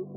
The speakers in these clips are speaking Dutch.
Als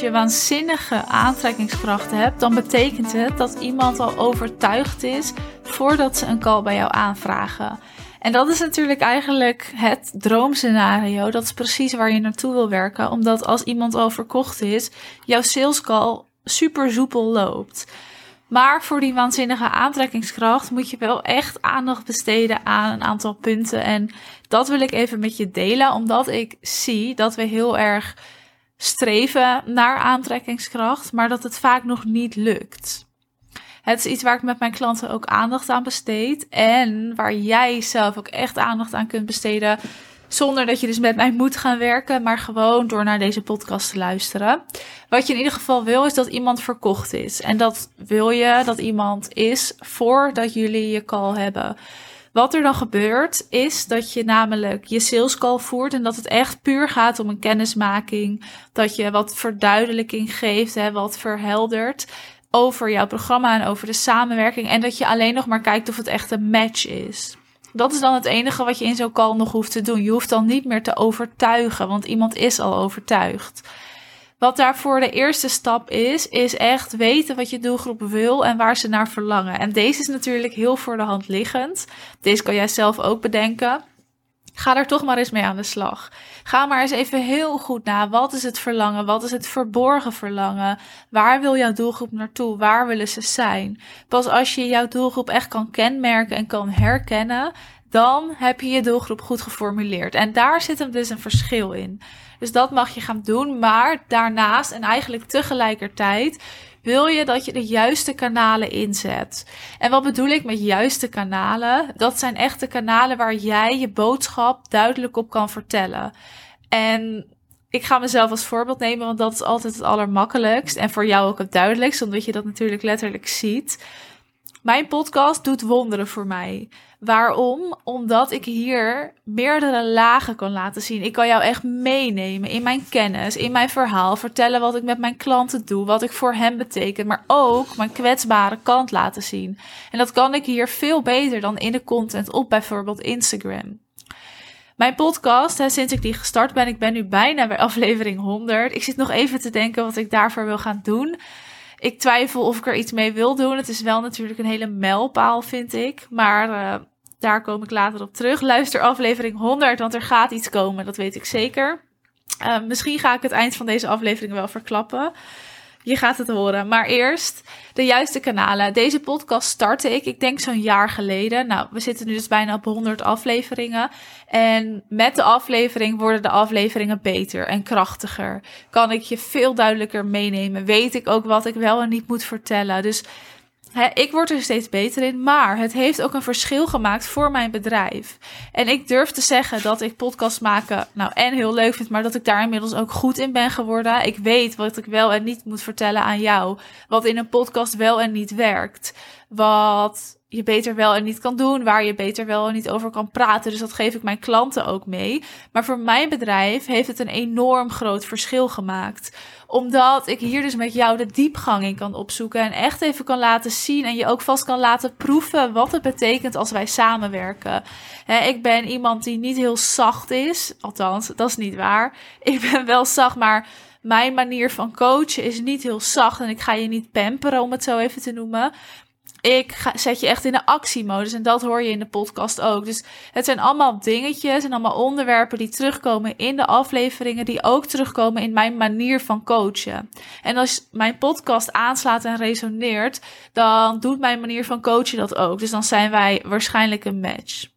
je waanzinnige aantrekkingskrachten hebt, dan betekent het dat iemand al overtuigd is voordat ze een call bij jou aanvragen. En dat is natuurlijk eigenlijk het droomscenario. Dat is precies waar je naartoe wil werken. Omdat als iemand al verkocht is, jouw sales call super soepel loopt. Maar voor die waanzinnige aantrekkingskracht moet je wel echt aandacht besteden aan een aantal punten. En dat wil ik even met je delen, omdat ik zie dat we heel erg streven naar aantrekkingskracht, maar dat het vaak nog niet lukt. Het is iets waar ik met mijn klanten ook aandacht aan besteed. En waar jij zelf ook echt aandacht aan kunt besteden. Zonder dat je dus met mij moet gaan werken, maar gewoon door naar deze podcast te luisteren. Wat je in ieder geval wil, is dat iemand verkocht is. En dat wil je dat iemand is voordat jullie je call hebben. Wat er dan gebeurt, is dat je namelijk je sales call voert en dat het echt puur gaat om een kennismaking. Dat je wat verduidelijking geeft, hè, wat verheldert over jouw programma en over de samenwerking. En dat je alleen nog maar kijkt of het echt een match is. Dat is dan het enige wat je in zo'n call nog hoeft te doen. Je hoeft dan niet meer te overtuigen, want iemand is al overtuigd. Wat daarvoor de eerste stap is, is echt weten wat je doelgroep wil en waar ze naar verlangen. En deze is natuurlijk heel voor de hand liggend. Deze kan jij zelf ook bedenken. Ga er toch maar eens mee aan de slag. Ga maar eens even heel goed na. Wat is het verlangen? Wat is het verborgen verlangen? Waar wil jouw doelgroep naartoe? Waar willen ze zijn? Pas als je jouw doelgroep echt kan kenmerken en kan herkennen, dan heb je je doelgroep goed geformuleerd. En daar zit hem dus een verschil in. Dus dat mag je gaan doen. Maar daarnaast en eigenlijk tegelijkertijd wil je dat je de juiste kanalen inzet. En wat bedoel ik met juiste kanalen? Dat zijn echte kanalen waar jij je boodschap duidelijk op kan vertellen. En ik ga mezelf als voorbeeld nemen, want dat is altijd het allermakkelijkst. En voor jou ook het duidelijkst, omdat je dat natuurlijk letterlijk ziet. Mijn podcast doet wonderen voor mij. Waarom? Omdat ik hier meerdere lagen kan laten zien. Ik kan jou echt meenemen in mijn kennis, in mijn verhaal, vertellen wat ik met mijn klanten doe, wat ik voor hen betekent, maar ook mijn kwetsbare kant laten zien. En dat kan ik hier veel beter dan in de content op bijvoorbeeld Instagram. Mijn podcast, hè, sinds ik die gestart ben, ik ben nu bijna bij aflevering 100. Ik zit nog even te denken wat ik daarvoor wil gaan doen. Ik twijfel of ik er iets mee wil doen. Het is wel natuurlijk een hele mijlpaal, vind ik. Maar uh, daar kom ik later op terug. Luister aflevering 100, want er gaat iets komen, dat weet ik zeker. Uh, misschien ga ik het eind van deze aflevering wel verklappen. Je gaat het horen. Maar eerst de juiste kanalen. Deze podcast startte ik, ik denk zo'n jaar geleden. Nou, we zitten nu dus bijna op 100 afleveringen. En met de aflevering worden de afleveringen beter en krachtiger. Kan ik je veel duidelijker meenemen. Weet ik ook wat ik wel en niet moet vertellen. Dus ik word er steeds beter in, maar het heeft ook een verschil gemaakt voor mijn bedrijf. En ik durf te zeggen dat ik podcast maken nou en heel leuk vind, maar dat ik daar inmiddels ook goed in ben geworden. Ik weet wat ik wel en niet moet vertellen aan jou, wat in een podcast wel en niet werkt, wat je beter wel en niet kan doen, waar je beter wel en niet over kan praten. Dus dat geef ik mijn klanten ook mee. Maar voor mijn bedrijf heeft het een enorm groot verschil gemaakt omdat ik hier dus met jou de diepgang in kan opzoeken. En echt even kan laten zien. En je ook vast kan laten proeven wat het betekent als wij samenwerken. ik ben iemand die niet heel zacht is. Althans, dat is niet waar. Ik ben wel zacht, maar mijn manier van coachen is niet heel zacht. En ik ga je niet pamperen, om het zo even te noemen ik ga, zet je echt in de actiemodus. En dat hoor je in de podcast ook. Dus het zijn allemaal dingetjes en allemaal onderwerpen die terugkomen in de afleveringen. Die ook terugkomen in mijn manier van coachen. En als mijn podcast aanslaat en resoneert, dan doet mijn manier van coachen dat ook. Dus dan zijn wij waarschijnlijk een match.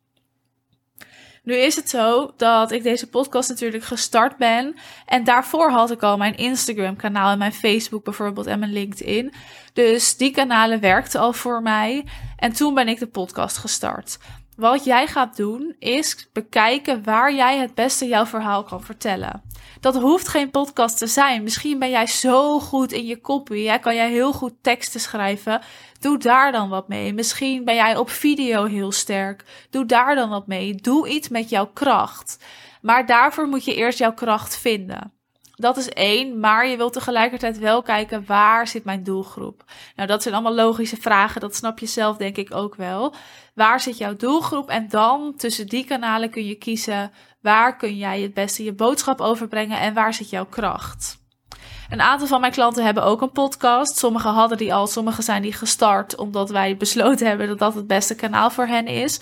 Nu is het zo dat ik deze podcast natuurlijk gestart ben. En daarvoor had ik al mijn Instagram-kanaal en mijn Facebook bijvoorbeeld en mijn LinkedIn. Dus die kanalen werkten al voor mij. En toen ben ik de podcast gestart. Wat jij gaat doen is bekijken waar jij het beste jouw verhaal kan vertellen. Dat hoeft geen podcast te zijn. Misschien ben jij zo goed in je copy. Ja, kan jij heel goed teksten schrijven. Doe daar dan wat mee. Misschien ben jij op video heel sterk. Doe daar dan wat mee. Doe iets met jouw kracht. Maar daarvoor moet je eerst jouw kracht vinden. Dat is één, maar je wilt tegelijkertijd wel kijken waar zit mijn doelgroep. Nou, dat zijn allemaal logische vragen, dat snap je zelf denk ik ook wel. Waar zit jouw doelgroep? En dan tussen die kanalen kun je kiezen waar kun jij het beste je boodschap overbrengen en waar zit jouw kracht. Een aantal van mijn klanten hebben ook een podcast. Sommigen hadden die al, sommigen zijn die gestart omdat wij besloten hebben dat dat het beste kanaal voor hen is.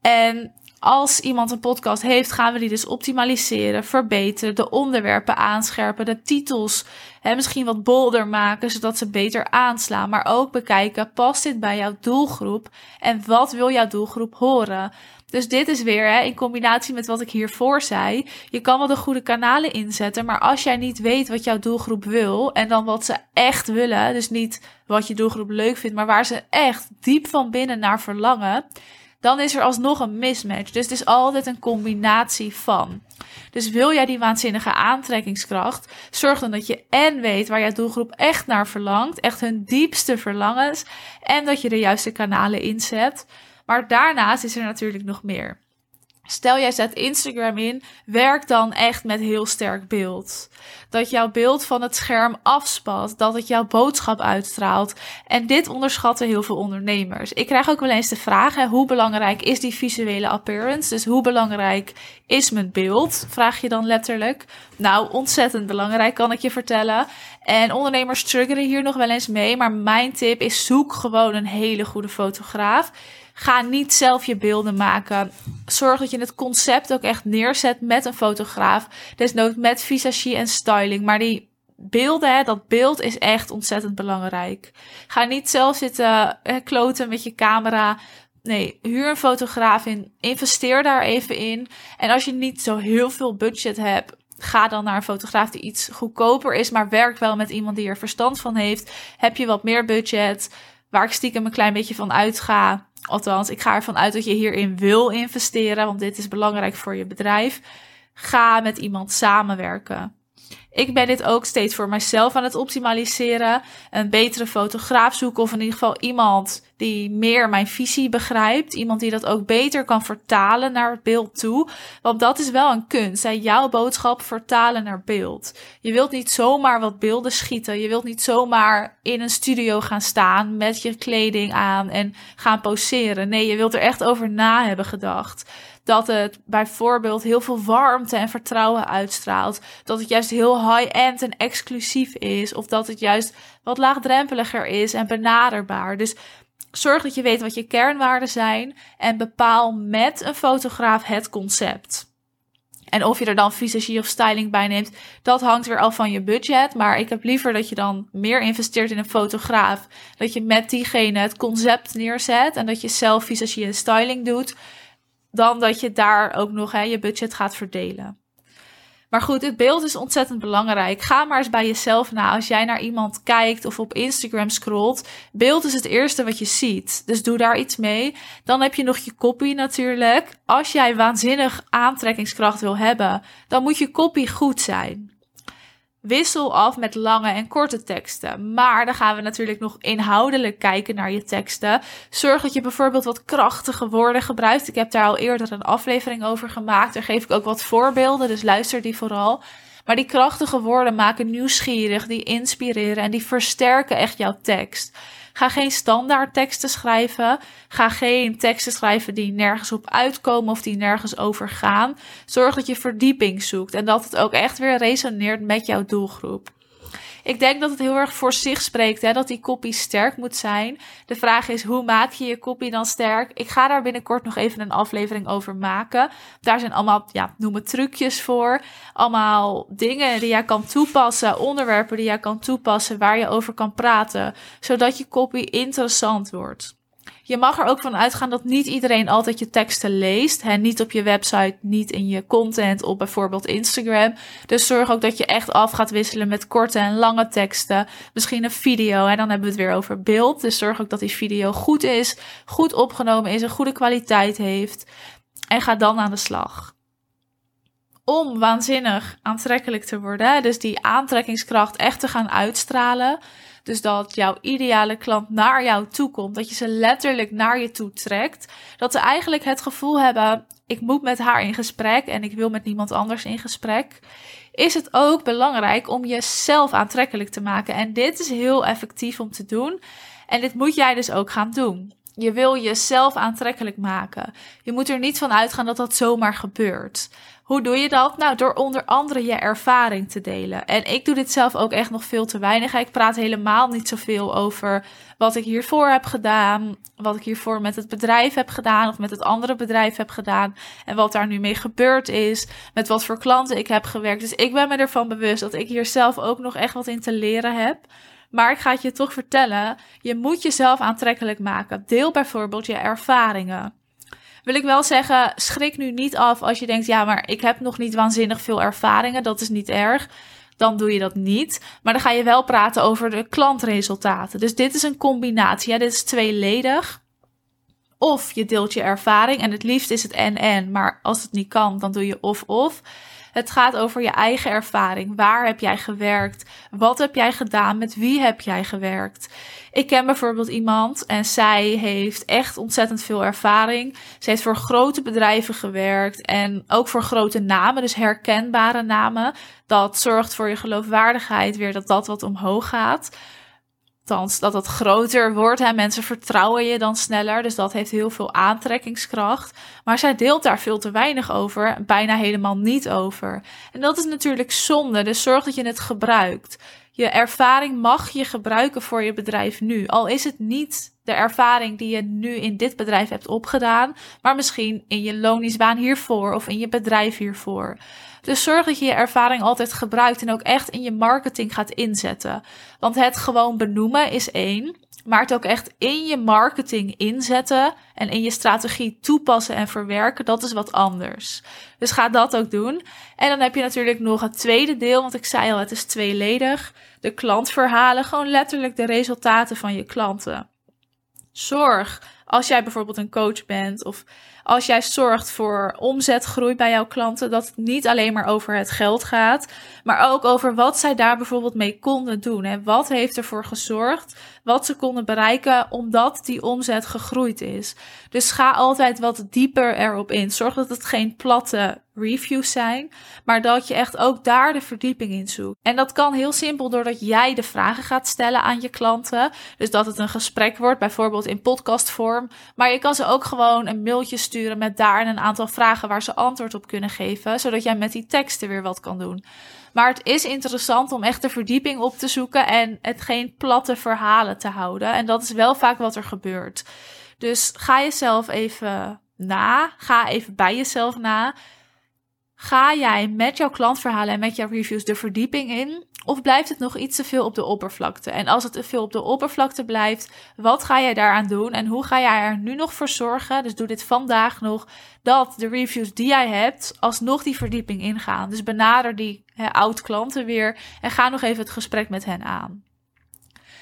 En als iemand een podcast heeft, gaan we die dus optimaliseren, verbeteren, de onderwerpen aanscherpen, de titels hè, misschien wat bolder maken, zodat ze beter aanslaan. Maar ook bekijken, past dit bij jouw doelgroep en wat wil jouw doelgroep horen? Dus dit is weer hè, in combinatie met wat ik hiervoor zei. Je kan wel de goede kanalen inzetten, maar als jij niet weet wat jouw doelgroep wil en dan wat ze echt willen, dus niet wat je doelgroep leuk vindt, maar waar ze echt diep van binnen naar verlangen, dan is er alsnog een mismatch. Dus het is altijd een combinatie van. Dus wil jij die waanzinnige aantrekkingskracht, zorg dan dat je en weet waar jouw doelgroep echt naar verlangt, echt hun diepste verlangens, en dat je de juiste kanalen inzet. Maar daarnaast is er natuurlijk nog meer. Stel jij zet Instagram in, werk dan echt met heel sterk beeld. Dat jouw beeld van het scherm afspat, dat het jouw boodschap uitstraalt. En dit onderschatten heel veel ondernemers. Ik krijg ook wel eens de vraag: hè, hoe belangrijk is die visuele appearance? Dus hoe belangrijk is mijn beeld? Vraag je dan letterlijk. Nou, ontzettend belangrijk kan ik je vertellen. En ondernemers struggelen hier nog wel eens mee. Maar mijn tip is: zoek gewoon een hele goede fotograaf Ga niet zelf je beelden maken. Zorg dat je het concept ook echt neerzet met een fotograaf. Desnoods met visagie en styling. Maar die beelden, dat beeld is echt ontzettend belangrijk. Ga niet zelf zitten hè, kloten met je camera. Nee, huur een fotograaf in. Investeer daar even in. En als je niet zo heel veel budget hebt, ga dan naar een fotograaf die iets goedkoper is, maar werk wel met iemand die er verstand van heeft. Heb je wat meer budget, waar ik stiekem een klein beetje van uitga, Althans, ik ga ervan uit dat je hierin wil investeren, want dit is belangrijk voor je bedrijf. Ga met iemand samenwerken. Ik ben dit ook steeds voor mijzelf aan het optimaliseren. Een betere fotograaf zoeken of in ieder geval iemand die meer mijn visie begrijpt. Iemand die dat ook beter kan vertalen naar het beeld toe. Want dat is wel een kunst. Hè? Jouw boodschap vertalen naar beeld. Je wilt niet zomaar wat beelden schieten. Je wilt niet zomaar in een studio gaan staan met je kleding aan en gaan poseren. Nee, je wilt er echt over na hebben gedacht dat het bijvoorbeeld heel veel warmte en vertrouwen uitstraalt. Dat het juist heel high-end en exclusief is. Of dat het juist wat laagdrempeliger is en benaderbaar. Dus zorg dat je weet wat je kernwaarden zijn en bepaal met een fotograaf het concept. En of je er dan visagie of styling bij neemt, dat hangt weer af van je budget. Maar ik heb liever dat je dan meer investeert in een fotograaf. Dat je met diegene het concept neerzet en dat je zelf visagie en styling doet dan dat je daar ook nog hè, je budget gaat verdelen. Maar goed, het beeld is ontzettend belangrijk. Ga maar eens bij jezelf na. Als jij naar iemand kijkt of op Instagram scrolt, beeld is het eerste wat je ziet. Dus doe daar iets mee. Dan heb je nog je copy natuurlijk. Als jij waanzinnig aantrekkingskracht wil hebben, dan moet je copy goed zijn. Wissel af met lange en korte teksten. Maar dan gaan we natuurlijk nog inhoudelijk kijken naar je teksten. Zorg dat je bijvoorbeeld wat krachtige woorden gebruikt. Ik heb daar al eerder een aflevering over gemaakt. Daar geef ik ook wat voorbeelden, dus luister die vooral. Maar die krachtige woorden maken nieuwsgierig, die inspireren en die versterken echt jouw tekst. Ga geen standaard teksten schrijven. Ga geen teksten schrijven die nergens op uitkomen of die nergens over gaan. Zorg dat je verdieping zoekt en dat het ook echt weer resoneert met jouw doelgroep. Ik denk dat het heel erg voor zich spreekt, hè, dat die copy sterk moet zijn. De vraag is, hoe maak je je copy dan sterk? Ik ga daar binnenkort nog even een aflevering over maken. Daar zijn allemaal, ja, noem het trucjes voor. Allemaal dingen die jij kan toepassen, onderwerpen die jij kan toepassen, waar je over kan praten, zodat je copy interessant wordt. Je mag er ook van uitgaan dat niet iedereen altijd je teksten leest. Hè? Niet op je website, niet in je content op bijvoorbeeld Instagram. Dus zorg ook dat je echt af gaat wisselen met korte en lange teksten. Misschien een video. En dan hebben we het weer over beeld. Dus zorg ook dat die video goed is, goed opgenomen is, een goede kwaliteit heeft. En ga dan aan de slag om waanzinnig aantrekkelijk te worden. Dus die aantrekkingskracht echt te gaan uitstralen. Dus dat jouw ideale klant naar jou toe komt. Dat je ze letterlijk naar je toe trekt. Dat ze eigenlijk het gevoel hebben: ik moet met haar in gesprek en ik wil met niemand anders in gesprek. is het ook belangrijk om jezelf aantrekkelijk te maken. En dit is heel effectief om te doen. En dit moet jij dus ook gaan doen. Je wil jezelf aantrekkelijk maken. Je moet er niet van uitgaan dat dat zomaar gebeurt. Hoe doe je dat? Nou, door onder andere je ervaring te delen. En ik doe dit zelf ook echt nog veel te weinig. Ik praat helemaal niet zoveel over wat ik hiervoor heb gedaan, wat ik hiervoor met het bedrijf heb gedaan of met het andere bedrijf heb gedaan en wat daar nu mee gebeurd is, met wat voor klanten ik heb gewerkt. Dus ik ben me ervan bewust dat ik hier zelf ook nog echt wat in te leren heb. Maar ik ga het je toch vertellen, je moet jezelf aantrekkelijk maken. Deel bijvoorbeeld je ervaringen. Wil ik wel zeggen, schrik nu niet af als je denkt, ja, maar ik heb nog niet waanzinnig veel ervaringen. Dat is niet erg. Dan doe je dat niet. Maar dan ga je wel praten over de klantresultaten. Dus dit is een combinatie. Ja, dit is tweeledig. Of je deelt je ervaring en het liefst is het en-en. Maar als het niet kan, dan doe je of-of. Het gaat over je eigen ervaring. Waar heb jij gewerkt? Wat heb jij gedaan? Met wie heb jij gewerkt? Ik ken bijvoorbeeld iemand en zij heeft echt ontzettend veel ervaring. Ze heeft voor grote bedrijven gewerkt en ook voor grote namen, dus herkenbare namen. Dat zorgt voor je geloofwaardigheid weer dat dat wat omhoog gaat althans dat het groter wordt. Hè. Mensen vertrouwen je dan sneller. Dus dat heeft heel veel aantrekkingskracht. Maar zij deelt daar veel te weinig over. Bijna helemaal niet over. En dat is natuurlijk zonde. Dus zorg dat je het gebruikt. Je ervaring mag je gebruiken voor je bedrijf nu. Al is het niet de ervaring die je nu in dit bedrijf hebt opgedaan, maar misschien in je loningsbaan hiervoor of in je bedrijf hiervoor. Dus zorg dat je je ervaring altijd gebruikt en ook echt in je marketing gaat inzetten. Want het gewoon benoemen is één, maar het ook echt in je marketing inzetten en in je strategie toepassen en verwerken, dat is wat anders. Dus ga dat ook doen. En dan heb je natuurlijk nog het tweede deel, want ik zei al, het is tweeledig. De klantverhalen, gewoon letterlijk de resultaten van je klanten. Zorg als jij bijvoorbeeld een coach bent of als jij zorgt voor omzetgroei bij jouw klanten, dat het niet alleen maar over het geld gaat, maar ook over wat zij daar bijvoorbeeld mee konden doen. En wat heeft ervoor gezorgd, wat ze konden bereiken omdat die omzet gegroeid is. Dus ga altijd wat dieper erop in. Zorg dat het geen platte reviews zijn, maar dat je echt ook daar de verdieping in zoekt. En dat kan heel simpel doordat jij de vragen gaat stellen aan je klanten. Dus dat het een gesprek wordt, bijvoorbeeld in podcastvorm. Maar je kan ze ook gewoon een mailtje sturen met daar een aantal vragen waar ze antwoord op kunnen geven, zodat jij met die teksten weer wat kan doen. Maar het is interessant om echt de verdieping op te zoeken en het geen platte verhalen te houden. En dat is wel vaak wat er gebeurt. Dus ga jezelf even na. Ga even bij jezelf na. Ga jij met jouw klantverhalen en met jouw reviews de verdieping in? Of blijft het nog iets te veel op de oppervlakte? En als het te veel op de oppervlakte blijft, wat ga jij daaraan doen? En hoe ga jij er nu nog voor zorgen? Dus doe dit vandaag nog, dat de reviews die jij hebt, alsnog die verdieping ingaan. Dus benader die oud-klanten weer en ga nog even het gesprek met hen aan.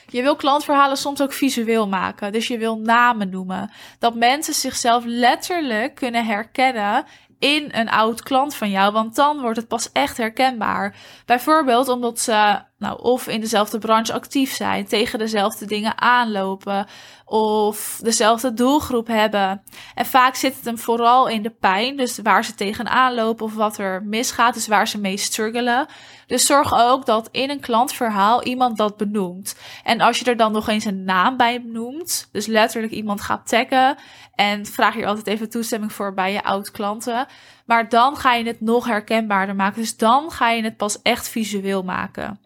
Je wil klantverhalen soms ook visueel maken. Dus je wil namen noemen. Dat mensen zichzelf letterlijk kunnen herkennen in een oud klant van jou, want dan wordt het pas echt herkenbaar. Bijvoorbeeld omdat ze nou, of in dezelfde branche actief zijn, tegen dezelfde dingen aanlopen of dezelfde doelgroep hebben. En vaak zit het hem vooral in de pijn, dus waar ze tegenaan lopen of wat er misgaat, dus waar ze mee struggelen. Dus zorg ook dat in een klantverhaal iemand dat benoemt. En als je er dan nog eens een naam bij noemt, dus letterlijk iemand gaat taggen en vraag je altijd even toestemming voor bij je oud klanten. Maar dan ga je het nog herkenbaarder maken. Dus dan ga je het pas echt visueel maken.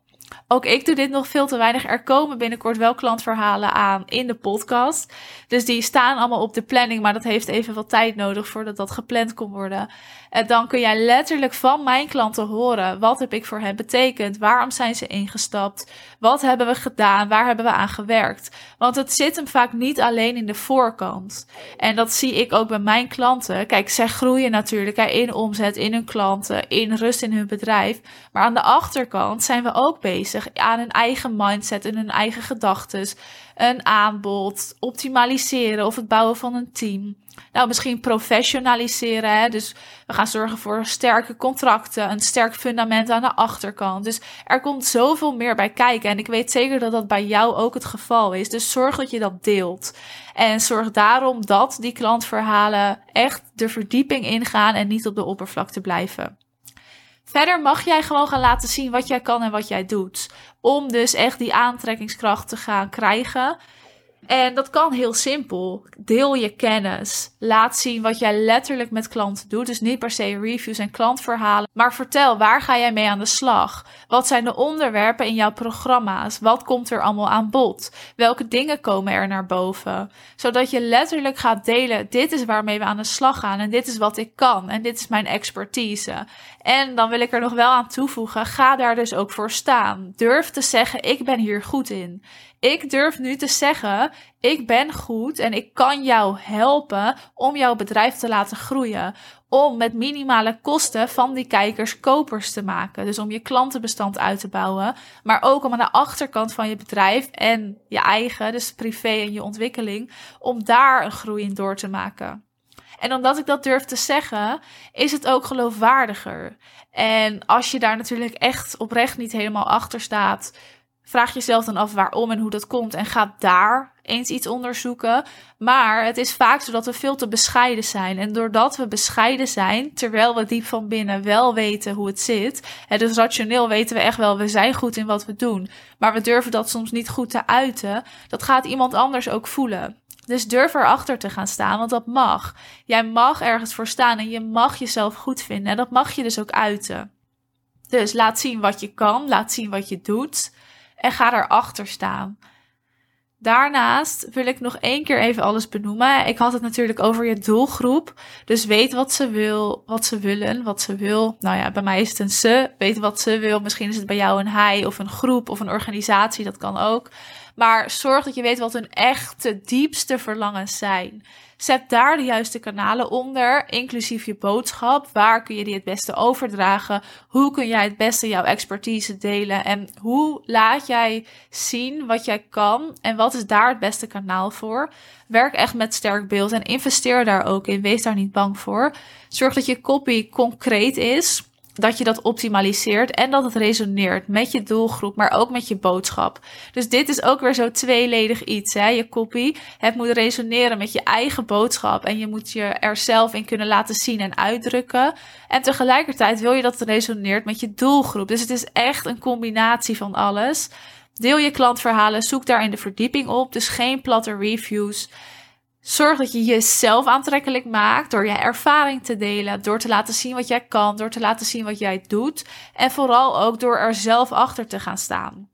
Ook ik doe dit nog veel te weinig. Er komen binnenkort wel klantverhalen aan in de podcast. Dus die staan allemaal op de planning, maar dat heeft even wat tijd nodig voordat dat gepland kon worden. En dan kun jij letterlijk van mijn klanten horen: wat heb ik voor hen betekend? Waarom zijn ze ingestapt? Wat hebben we gedaan? Waar hebben we aan gewerkt? Want het zit hem vaak niet alleen in de voorkant. En dat zie ik ook bij mijn klanten. Kijk, zij groeien natuurlijk in omzet, in hun klanten, in rust in hun bedrijf. Maar aan de achterkant zijn we ook bezig aan hun eigen mindset en hun eigen gedachten. Een aanbod, optimaliseren of het bouwen van een team. Nou, misschien professionaliseren. Hè? Dus we gaan zorgen voor sterke contracten, een sterk fundament aan de achterkant. Dus er komt zoveel meer bij kijken. En ik weet zeker dat dat bij jou ook het geval is. Dus zorg dat je dat deelt. En zorg daarom dat die klantverhalen echt de verdieping ingaan en niet op de oppervlakte blijven. Verder mag jij gewoon gaan laten zien wat jij kan en wat jij doet. Om dus echt die aantrekkingskracht te gaan krijgen. En dat kan heel simpel. Deel je kennis. Laat zien wat jij letterlijk met klanten doet. Dus niet per se reviews en klantverhalen. Maar vertel, waar ga jij mee aan de slag? Wat zijn de onderwerpen in jouw programma's? Wat komt er allemaal aan bod? Welke dingen komen er naar boven? Zodat je letterlijk gaat delen: dit is waarmee we aan de slag gaan. En dit is wat ik kan. En dit is mijn expertise. En dan wil ik er nog wel aan toevoegen: ga daar dus ook voor staan. Durf te zeggen: ik ben hier goed in. Ik durf nu te zeggen: ik ben goed en ik kan jou helpen om jouw bedrijf te laten groeien. Om met minimale kosten van die kijkers kopers te maken. Dus om je klantenbestand uit te bouwen. Maar ook om aan de achterkant van je bedrijf en je eigen, dus privé en je ontwikkeling, om daar een groei in door te maken. En omdat ik dat durf te zeggen, is het ook geloofwaardiger. En als je daar natuurlijk echt oprecht niet helemaal achter staat, vraag jezelf dan af waarom en hoe dat komt en ga daar eens iets onderzoeken. Maar het is vaak zo dat we veel te bescheiden zijn. En doordat we bescheiden zijn, terwijl we diep van binnen wel weten hoe het zit. Dus rationeel weten we echt wel, we zijn goed in wat we doen. Maar we durven dat soms niet goed te uiten. Dat gaat iemand anders ook voelen. Dus durf erachter te gaan staan, want dat mag. Jij mag ergens voor staan en je mag jezelf goed vinden. En dat mag je dus ook uiten. Dus laat zien wat je kan, laat zien wat je doet en ga erachter staan. Daarnaast wil ik nog één keer even alles benoemen. Ik had het natuurlijk over je doelgroep. Dus weet wat ze wil, wat ze willen, wat ze wil. Nou ja, bij mij is het een ze. Weet wat ze wil. Misschien is het bij jou een hij of een groep of een organisatie. Dat kan ook. Maar zorg dat je weet wat hun echte diepste verlangens zijn. Zet daar de juiste kanalen onder, inclusief je boodschap. Waar kun je die het beste overdragen? Hoe kun jij het beste jouw expertise delen? En hoe laat jij zien wat jij kan? En wat is daar het beste kanaal voor? Werk echt met sterk beeld en investeer daar ook in. Wees daar niet bang voor. Zorg dat je copy concreet is dat je dat optimaliseert en dat het resoneert met je doelgroep, maar ook met je boodschap. Dus dit is ook weer zo tweeledig iets. Hè? Je copy, het moet resoneren met je eigen boodschap en je moet je er zelf in kunnen laten zien en uitdrukken. En tegelijkertijd wil je dat het resoneert met je doelgroep. Dus het is echt een combinatie van alles. Deel je klantverhalen, zoek daar in de verdieping op. Dus geen platte reviews. Zorg dat je jezelf aantrekkelijk maakt door je ervaring te delen, door te laten zien wat jij kan, door te laten zien wat jij doet en vooral ook door er zelf achter te gaan staan.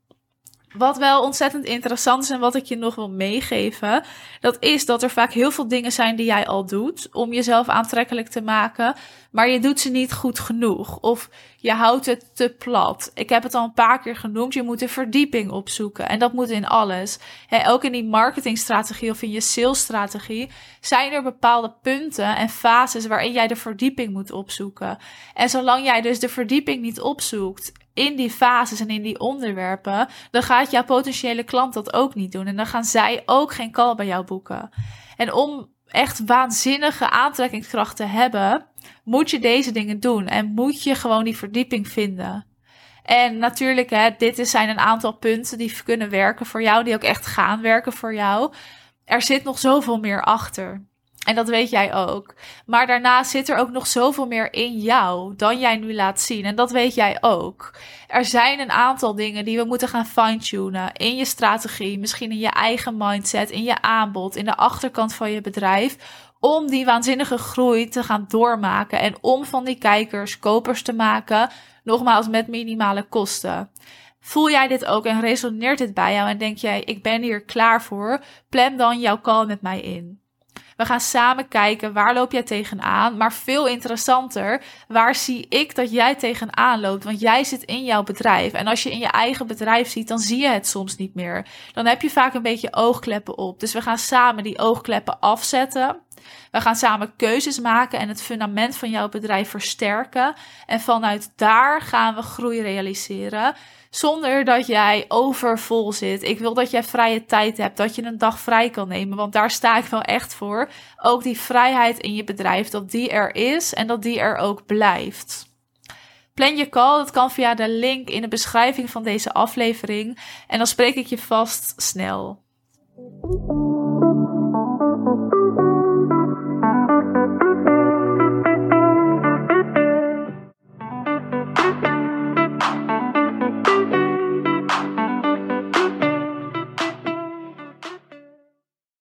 Wat wel ontzettend interessant is en wat ik je nog wil meegeven, dat is dat er vaak heel veel dingen zijn die jij al doet om jezelf aantrekkelijk te maken, maar je doet ze niet goed genoeg of je houdt het te plat. Ik heb het al een paar keer genoemd, je moet de verdieping opzoeken en dat moet in alles. ook in die marketingstrategie of in je salesstrategie zijn er bepaalde punten en fases waarin jij de verdieping moet opzoeken. En zolang jij dus de verdieping niet opzoekt in die fases en in die onderwerpen, dan gaat jouw potentiële klant dat ook niet doen. En dan gaan zij ook geen call bij jou boeken. En om echt waanzinnige aantrekkingskracht te hebben, moet je deze dingen doen. En moet je gewoon die verdieping vinden. En natuurlijk, hè, dit zijn een aantal punten die kunnen werken voor jou, die ook echt gaan werken voor jou. Er zit nog zoveel meer achter. En dat weet jij ook. Maar daarnaast zit er ook nog zoveel meer in jou dan jij nu laat zien. En dat weet jij ook. Er zijn een aantal dingen die we moeten gaan fine-tunen in je strategie, misschien in je eigen mindset, in je aanbod, in de achterkant van je bedrijf. Om die waanzinnige groei te gaan doormaken en om van die kijkers kopers te maken. Nogmaals, met minimale kosten. Voel jij dit ook en resoneert dit bij jou en denk jij, ik ben hier klaar voor? Plan dan jouw call met mij in. We gaan samen kijken waar loop jij tegenaan. Maar veel interessanter, waar zie ik dat jij tegenaan loopt? Want jij zit in jouw bedrijf. En als je in je eigen bedrijf ziet, dan zie je het soms niet meer. Dan heb je vaak een beetje oogkleppen op. Dus we gaan samen die oogkleppen afzetten. We gaan samen keuzes maken en het fundament van jouw bedrijf versterken. En vanuit daar gaan we groei realiseren. Zonder dat jij overvol zit. Ik wil dat jij vrije tijd hebt, dat je een dag vrij kan nemen. Want daar sta ik wel echt voor. Ook die vrijheid in je bedrijf, dat die er is en dat die er ook blijft. Plan je call, dat kan via de link in de beschrijving van deze aflevering. En dan spreek ik je vast snel.